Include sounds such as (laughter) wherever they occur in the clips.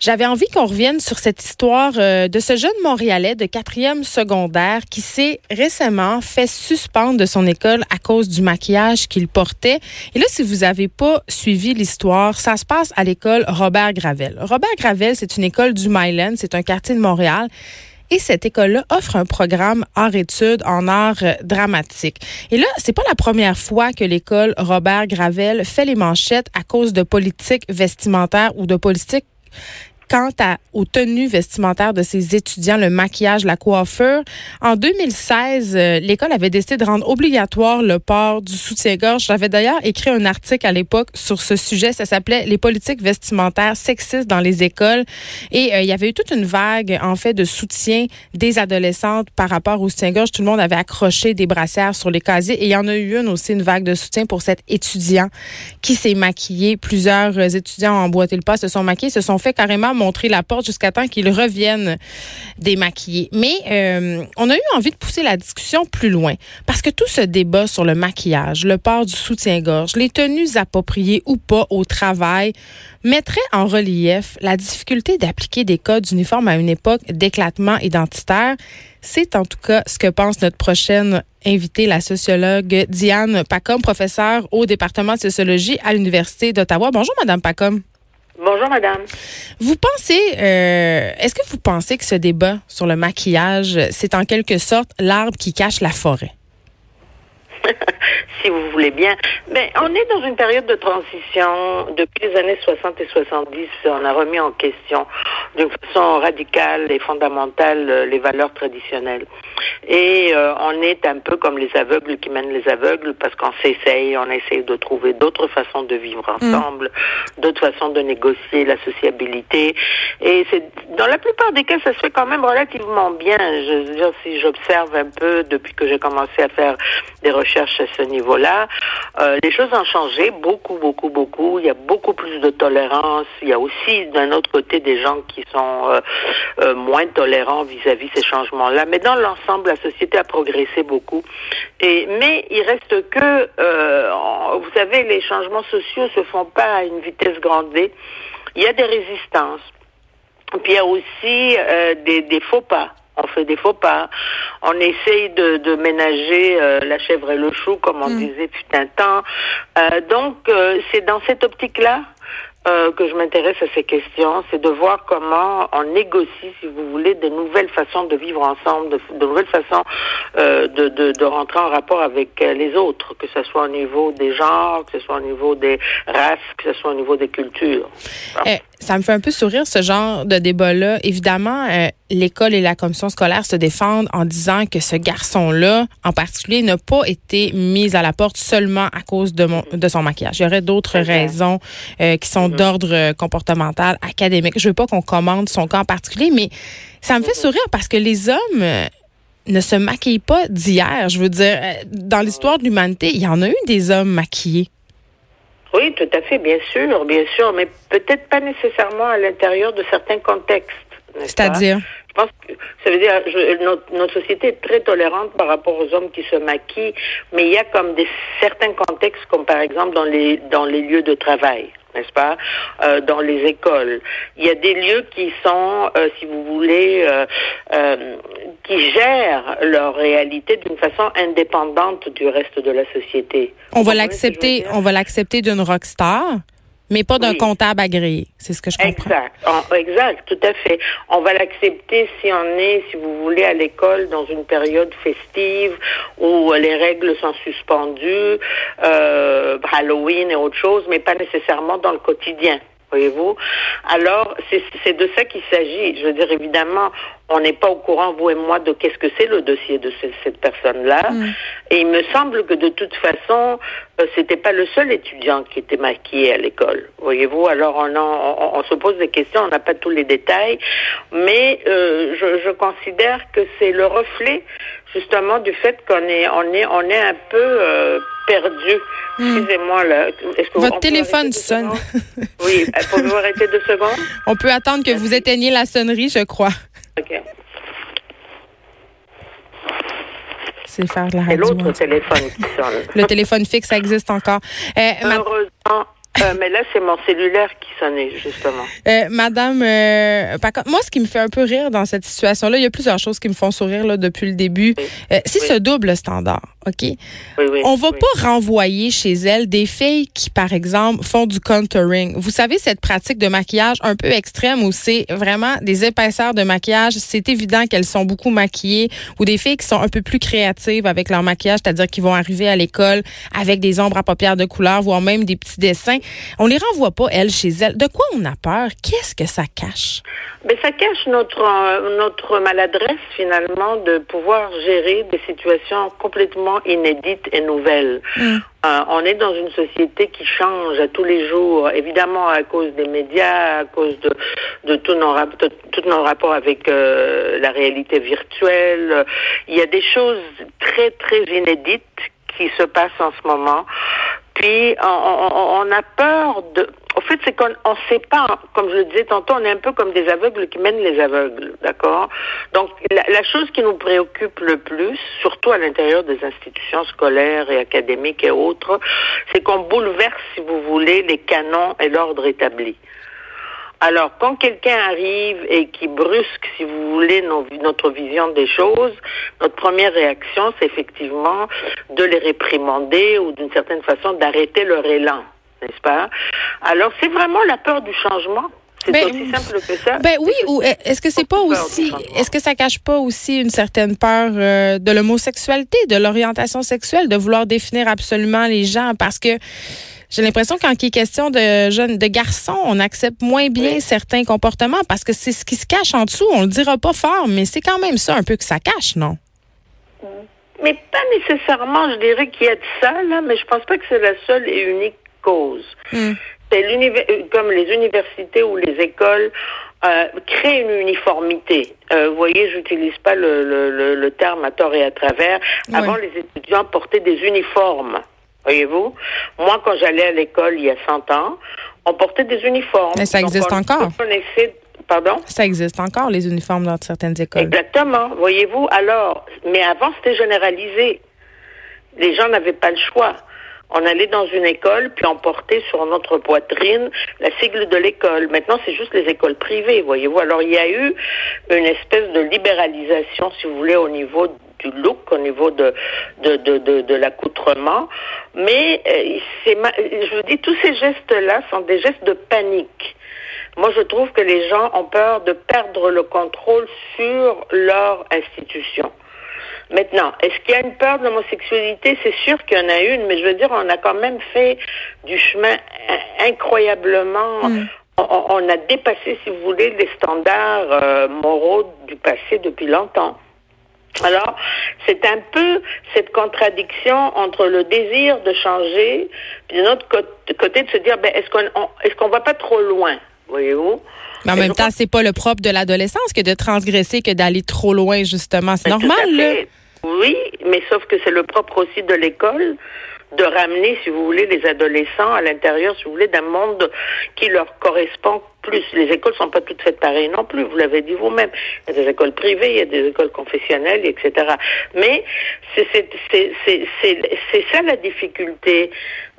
J'avais envie qu'on revienne sur cette histoire euh, de ce jeune Montréalais de quatrième secondaire qui s'est récemment fait suspendre de son école à cause du maquillage qu'il portait. Et là, si vous n'avez pas suivi l'histoire, ça se passe à l'école Robert Gravel. Robert Gravel, c'est une école du Myland, c'est un quartier de Montréal. Et cette école-là offre un programme art-études en art euh, dramatique. Et là, c'est pas la première fois que l'école Robert Gravel fait les manchettes à cause de politiques vestimentaires ou de politiques quant à, aux tenues vestimentaires de ses étudiants, le maquillage, la coiffure. En 2016, euh, l'école avait décidé de rendre obligatoire le port du soutien-gorge. J'avais d'ailleurs écrit un article à l'époque sur ce sujet. Ça s'appelait Les politiques vestimentaires sexistes dans les écoles. Et euh, il y avait eu toute une vague, en fait, de soutien des adolescentes par rapport au soutien-gorge. Tout le monde avait accroché des brassières sur les casiers. Et il y en a eu une aussi, une vague de soutien pour cet étudiant qui s'est maquillé. Plusieurs étudiants ont emboîté le pas, se sont maquillés, se sont fait carrément montrer la porte jusqu'à temps qu'ils reviennent démaquillés. Mais euh, on a eu envie de pousser la discussion plus loin parce que tout ce débat sur le maquillage, le port du soutien-gorge, les tenues appropriées ou pas au travail mettrait en relief la difficulté d'appliquer des codes uniformes à une époque d'éclatement identitaire. C'est en tout cas ce que pense notre prochaine invitée, la sociologue Diane Pacom, professeure au département de sociologie à l'Université d'Ottawa. Bonjour, Madame Pacom. Bonjour, madame. Vous pensez, euh, est-ce que vous pensez que ce débat sur le maquillage, c'est en quelque sorte l'arbre qui cache la forêt? (laughs) si vous voulez bien. Mais on est dans une période de transition. Depuis les années 60 et 70, on a remis en question d'une façon radicale et fondamentale euh, les valeurs traditionnelles. Et euh, on est un peu comme les aveugles qui mènent les aveugles parce qu'on s'essaye, on essaye de trouver d'autres façons de vivre mm. ensemble, d'autres façons de négocier la sociabilité. Et c'est dans la plupart des cas, ça se fait quand même relativement bien. Je veux dire, si j'observe un peu depuis que j'ai commencé à faire des recherches à ce niveau-là, euh, les choses ont changé beaucoup, beaucoup, beaucoup. Il y a beaucoup plus de tolérance. Il y a aussi d'un autre côté des gens qui sont euh, euh, moins tolérants vis-à-vis -vis ces changements-là. Mais dans l'ensemble, la société a progressé beaucoup. Et mais il reste que, euh, vous savez, les changements sociaux se font pas à une vitesse grand V. Il y a des résistances. Puis il y a aussi euh, des, des faux pas on fait des faux pas. On essaye de, de ménager euh, la chèvre et le chou, comme on mm. disait depuis un temps. Euh, donc, euh, c'est dans cette optique-là euh, que je m'intéresse à ces questions, c'est de voir comment on négocie, si vous voulez, de nouvelles façons de vivre ensemble, de, de nouvelles façons euh, de, de, de, rentrer en rapport avec euh, les autres, que ce soit au niveau des genres, que ce soit au niveau des races, que ce soit au niveau des cultures. Eh, ça me fait un peu sourire ce genre de débat-là. Évidemment, euh, l'école et la commission scolaire se défendent en disant que ce garçon-là, en particulier, n'a pas été mis à la porte seulement à cause de, mon, de son maquillage. Il y aurait d'autres raisons qui sont d'ordre euh, comportemental, académique. Je veux pas qu'on commande son cas en particulier, mais ça me fait sourire parce que les hommes euh, ne se maquillent pas d'hier. Je veux dire, euh, dans l'histoire de l'humanité, il y en a eu des hommes maquillés. Oui, tout à fait, bien sûr, bien sûr, mais peut-être pas nécessairement à l'intérieur de certains contextes. C'est-à-dire? Je pense que ça veut dire je, notre, notre, société est très tolérante par rapport aux hommes qui se maquillent, mais il y a comme des certains contextes, comme par exemple dans les dans les lieux de travail n'est-ce pas, euh, dans les écoles. Il y a des lieux qui sont, euh, si vous voulez, euh, qui gèrent leur réalité d'une façon indépendante du reste de la société. On va l'accepter, on va l'accepter d'une rockstar mais pas d'un comptable agréé. C'est ce que je comprends. Exact. exact, tout à fait. On va l'accepter si on est, si vous voulez, à l'école dans une période festive où les règles sont suspendues, euh, Halloween et autre chose, mais pas nécessairement dans le quotidien voyez-vous. Alors, c'est de ça qu'il s'agit. Je veux dire, évidemment, on n'est pas au courant, vous et moi, de qu'est-ce que c'est le dossier de cette personne-là. Mm. Et il me semble que de toute façon, euh, c'était pas le seul étudiant qui était maquillé à l'école. Voyez-vous, alors on, on, se pose des questions, on n'a pas tous les détails, mais euh, je, je, considère que c'est le reflet justement du fait qu'on est, on est, on est un peu euh, perdu. Hmm. Excusez-moi là. Est-ce que Votre téléphone sonne. oui, pouvez-vous arrêter deux secondes? On peut attendre que vous éteigniez la sonnerie, je crois. OK. C'est faire de la radio. l'autre téléphone qui sonne. Le téléphone fixe, ça existe encore. Euh, Heureusement, Euh, mais là, c'est mon cellulaire qui sonnait, justement. Euh, Madame, euh, par contre, moi, ce qui me fait un peu rire dans cette situation-là, il y a plusieurs choses qui me font sourire là, depuis le début. Euh, si ce double standard, OK? Oui, oui, On va oui. pas renvoyer chez elles des filles qui, par exemple, font du contouring. Vous savez, cette pratique de maquillage un peu extrême où c'est vraiment des épaisseurs de maquillage. C'est évident qu'elles sont beaucoup maquillées ou des filles qui sont un peu plus créatives avec leur maquillage, c'est-à-dire qui vont arriver à l'école avec des ombres à paupières de couleur, voire même des petits dessins. On les renvoie pas, elles, chez elles. De quoi on a peur? Qu'est-ce que ça cache? Mais ça cache notre, euh, notre maladresse, finalement, de pouvoir gérer des situations complètement inédites et nouvelles. Mm. Euh, on est dans une société qui change à tous les jours, évidemment à cause des médias, à cause de, de tous nos, de nos rapports avec euh, la réalité virtuelle. Il y a des choses très, très inédites qui se passent en ce moment. Puis on, a peur de. Au fait, c'est qu'on ne sait pas, comme je le disais tantôt, on est un peu comme des aveugles qui mènent les aveugles, d'accord? Donc, la chose qui nous préoccupe le plus, surtout à l'intérieur des institutions scolaires et académiques et autres, c'est qu'on bouleverse, si vous voulez, les canons et l'ordre établi. Alors, quand quelqu'un arrive et qui brusque, si vous voulez, nos- notre vision des choses, notre première réaction, c'est effectivement de les réprimander ou d'une certaine façon d'arrêter leur élan, n'est-ce pas? Alors, c'est vraiment la peur du changement. C'est Ben, aussi simple que ça. Ben oui, ou est-ce que c'est pas aussi, est-ce que ça cache pas aussi une certaine peur euh, de l'homosexualité, de l'orientation sexuelle, de vouloir définir absolument les gens, parce que j'ai l'impression qu'en qui est question de jeunes, de garçons, on accepte moins bien Oui. certains comportements parce que c'est ce qui se cache en dessous. On le dira pas fort, mais c'est quand même ça un peu que ça cache, non? Mais pas nécessairement, je dirais qu'il y a de ça, là, mais je pense pas que c'est la seule et unique cause. Hmm. C'est comme les universités ou les écoles euh, créent une uniformité. Euh, vous voyez, j'utilise pas le, le, le, le terme à tort et à travers. Avant, les étudiants portaient des uniformes. Voyez-vous, moi, quand j'allais à l'école il y a 100 ans, on portait des uniformes. Mais ça existe encore. Pardon? Ça existe encore, les uniformes dans certaines écoles. Exactement. Voyez-vous, alors, mais avant, c'était généralisé. Les gens n'avaient pas le choix. On allait dans une école, puis on portait sur notre poitrine la sigle de l'école. Maintenant, c'est juste les écoles privées, voyez-vous. Alors, il y a eu une espèce de libéralisation, si vous voulez, au niveau du look, au niveau de, de, de, de, de l'accoutrement. Mais, euh, c'est je vous dis, tous ces gestes-là sont des gestes de panique. Moi, je trouve que les gens ont peur de perdre le contrôle sur leur institution. Maintenant, est-ce qu'il y a une peur de l'homosexualité? C'est sûr qu'il y en a une, mais je veux dire, on a quand même fait du chemin in- incroyablement. On, on- on a dépassé, si vous voulez, les standards euh, moraux du passé depuis longtemps. Alors, c'est un peu cette contradiction entre le désir de changer, puis d'un autre cô- côté de se dire, ben, est-ce qu'on on- est-ce qu'on va pas trop loin, voyez-vous? Mais en même temps, c'est pas le propre de l'adolescence que de transgresser, que d'aller trop loin, justement. C'est Ben, normal, là. Oui, mais sauf que c'est le propre aussi de l'école de ramener, si vous voulez, les adolescents à l'intérieur, si vous voulez, d'un monde qui leur correspond plus. Les écoles sont pas toutes faites pareilles non plus, vous l'avez dit vous-même. Il y a des écoles privées, il y a des écoles confessionnelles, etc. Mais c'est ça la difficulté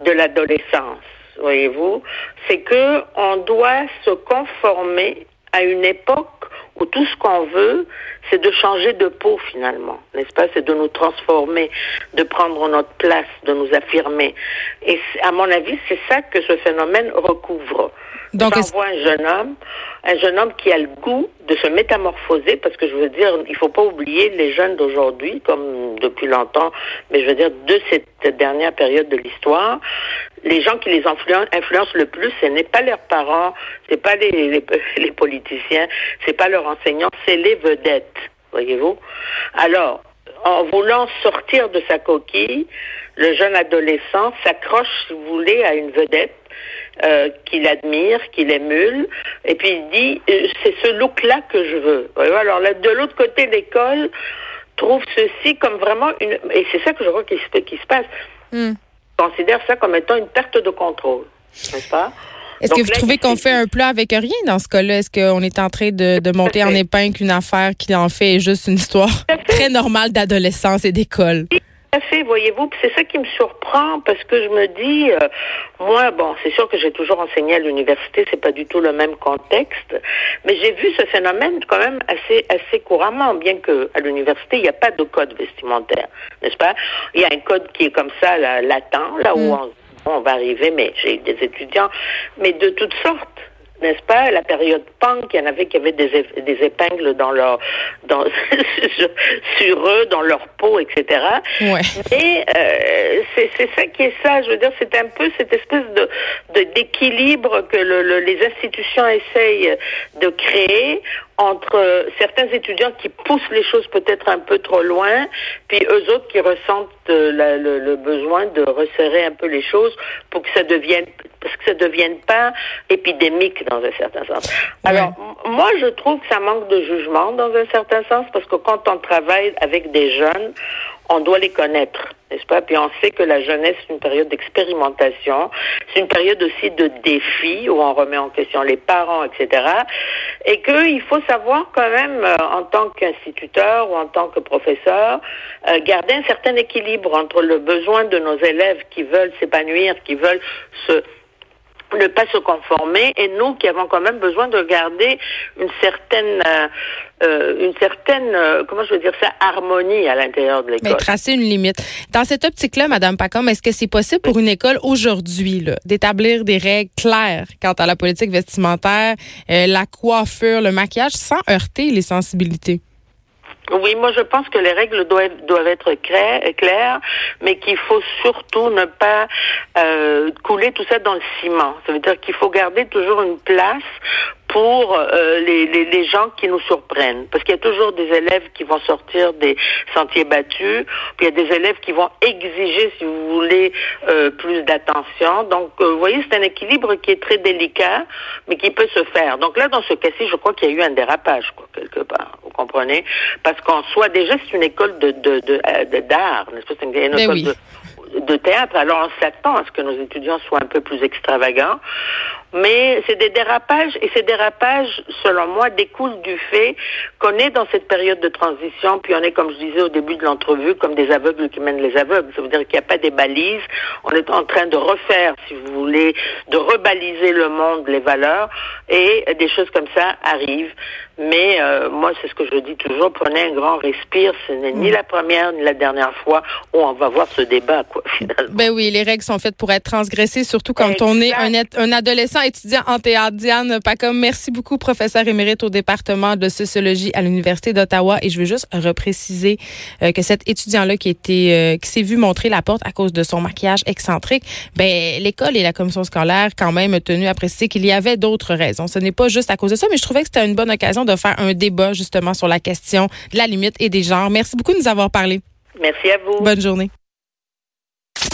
de l'adolescence, voyez-vous. C'est que on doit se conformer à une époque où tout ce qu'on veut, c'est de changer de peau finalement, n'est-ce pas? C'est de nous transformer, de prendre notre place, de nous affirmer. Et à mon avis, c'est ça que ce phénomène recouvre. Donc, est-ce- vois un jeune homme, un jeune homme qui a le goût de se métamorphoser, parce que je veux dire, il faut pas oublier les jeunes d'aujourd'hui, comme depuis longtemps, mais je veux dire de cette dernière période de l'histoire, les gens qui les influencent, le plus, ce n'est pas leurs parents, c'est pas (laughs) les, politiciens, c'est pas leurs enseignants, c'est les vedettes, voyez-vous. Alors, en voulant sortir de sa coquille, le jeune adolescent s'accroche, si vous voulez, à une vedette euh, qu'il admire, qu'il émule, et puis il dit euh, c'est ce look-là que je veux. Alors là, de l'autre côté, l'école trouve ceci comme vraiment une et c'est ça que je crois qui se, qui se passe. Hmm. Considère ça comme étant une perte de contrôle, n'est-ce pas? Est-ce que vous là, trouvez qu'on fait un plat avec rien dans ce cas-là? Est-ce qu'on est en train de, de monter en épingle une affaire qui en fait juste une histoire très normale d'adolescence et d'école? À fait, voyez-vous, c'est ça qui me surprend parce que je me dis, euh, moi, bon, c'est sûr que j'ai toujours enseigné à l'université, c'est pas du tout le même contexte, mais j'ai vu ce phénomène quand même assez assez couramment, bien que à l'université il n'y a pas de code vestimentaire, n'est-ce pas? Il y a un code qui est comme ça, là, latent, là où mm. on, on va arriver, mais j'ai des étudiants, mais de toutes sortes n'est-ce pas, la période punk, il y en avait qui avaient des, des épingles dans leur, dans, (laughs) sur, eux, dans leur peau, etc. Ouais. Et euh, c'est ça qui est ça. Je veux dire, c'est un peu cette espèce de d'équilibre que le, les institutions essayent de créer entre certains étudiants qui poussent les choses peut-être un peu trop loin, puis eux autres qui ressentent euh, le, le, besoin de resserrer un peu les choses pour que ça devienne parce que ça ne devienne pas épidémique dans un certain sens. Alors, moi, je trouve que ça manque de jugement dans un certain sens, parce que quand on travaille avec des jeunes, on doit les connaître, n'est-ce pas? Puis on sait que la jeunesse, c'est une période d'expérimentation, c'est une période aussi de défi où on remet en question les parents, etc. Et qu'il faut savoir quand même, euh, en tant qu'instituteur ou en tant que professeur, euh, garder un certain équilibre entre le besoin de nos élèves qui veulent s'épanouir, qui veulent se ne pas se conformer et nous qui avons quand même besoin de garder une certaine euh, euh, une certaine euh, comment je veux dire ça harmonie à l'intérieur de l'école. Mais tracer une limite. Dans cette optique-là, Madame Pacom, est-ce que c'est possible pour une école aujourd'hui d'établir des règles claires quant à la politique vestimentaire, la coiffure, le maquillage, sans heurter les sensibilités? Oui, moi je pense que les règles doivent, être claires, mais qu'il faut surtout ne pas euh, couler tout ça dans le ciment. Ça veut dire qu'il faut garder toujours une place pour euh, les, les, les, gens qui nous surprennent. Parce qu'il y a toujours des élèves qui vont sortir des sentiers battus, puis il y a des élèves qui vont exiger, si vous voulez, euh, plus d'attention. Donc, euh, vous voyez, c'est un équilibre qui est très délicat, mais qui peut se faire. Donc là, dans ce cas-ci, je crois qu'il y a eu un dérapage, quoi, quelque part. Vous comprenez? Parce qu'en soi, déjà, c'est une école de d'art, de, de, n'est-ce pas? C'est une, ben école de de théâtre. Alors on s'attend à ce que nos étudiants soient un peu plus extravagants. Mais c'est des dérapages et ces dérapages, selon moi, découlent du fait qu'on est dans cette période de transition, puis on est, comme je disais au début de l'entrevue, comme des aveugles qui mènent les aveugles. Ça veut dire qu'il n'y a pas des balises. On est en train de refaire, si vous voulez, de rebaliser le monde, les valeurs, et des choses comme ça arrivent. Mais euh, moi, c'est ce que je dis toujours, prenez un grand respire. Ce n'est ni la première ni la dernière fois où on va voir ce débat, quoi, finalement. Ben oui, les règles sont faites pour être transgressées, surtout quand on est un, un adolescent étudiant en théâtre. Diane Pacom, merci beaucoup, professeur émérite au département de sociologie à l'Université d'Ottawa. Et je veux juste repréciser euh, que cet étudiant-là qui était, euh, qui s'est vu montrer la porte à cause de son maquillage excentrique, ben l'école et la commission scolaire quand même tenu à préciser qu'il y avait d'autres raisons. Ce n'est pas juste à cause de ça, mais je trouvais que c'était une bonne occasion de faire un débat justement sur la question de la limite et des genres. Merci beaucoup de nous avoir parlé. Merci à vous. Bonne journée.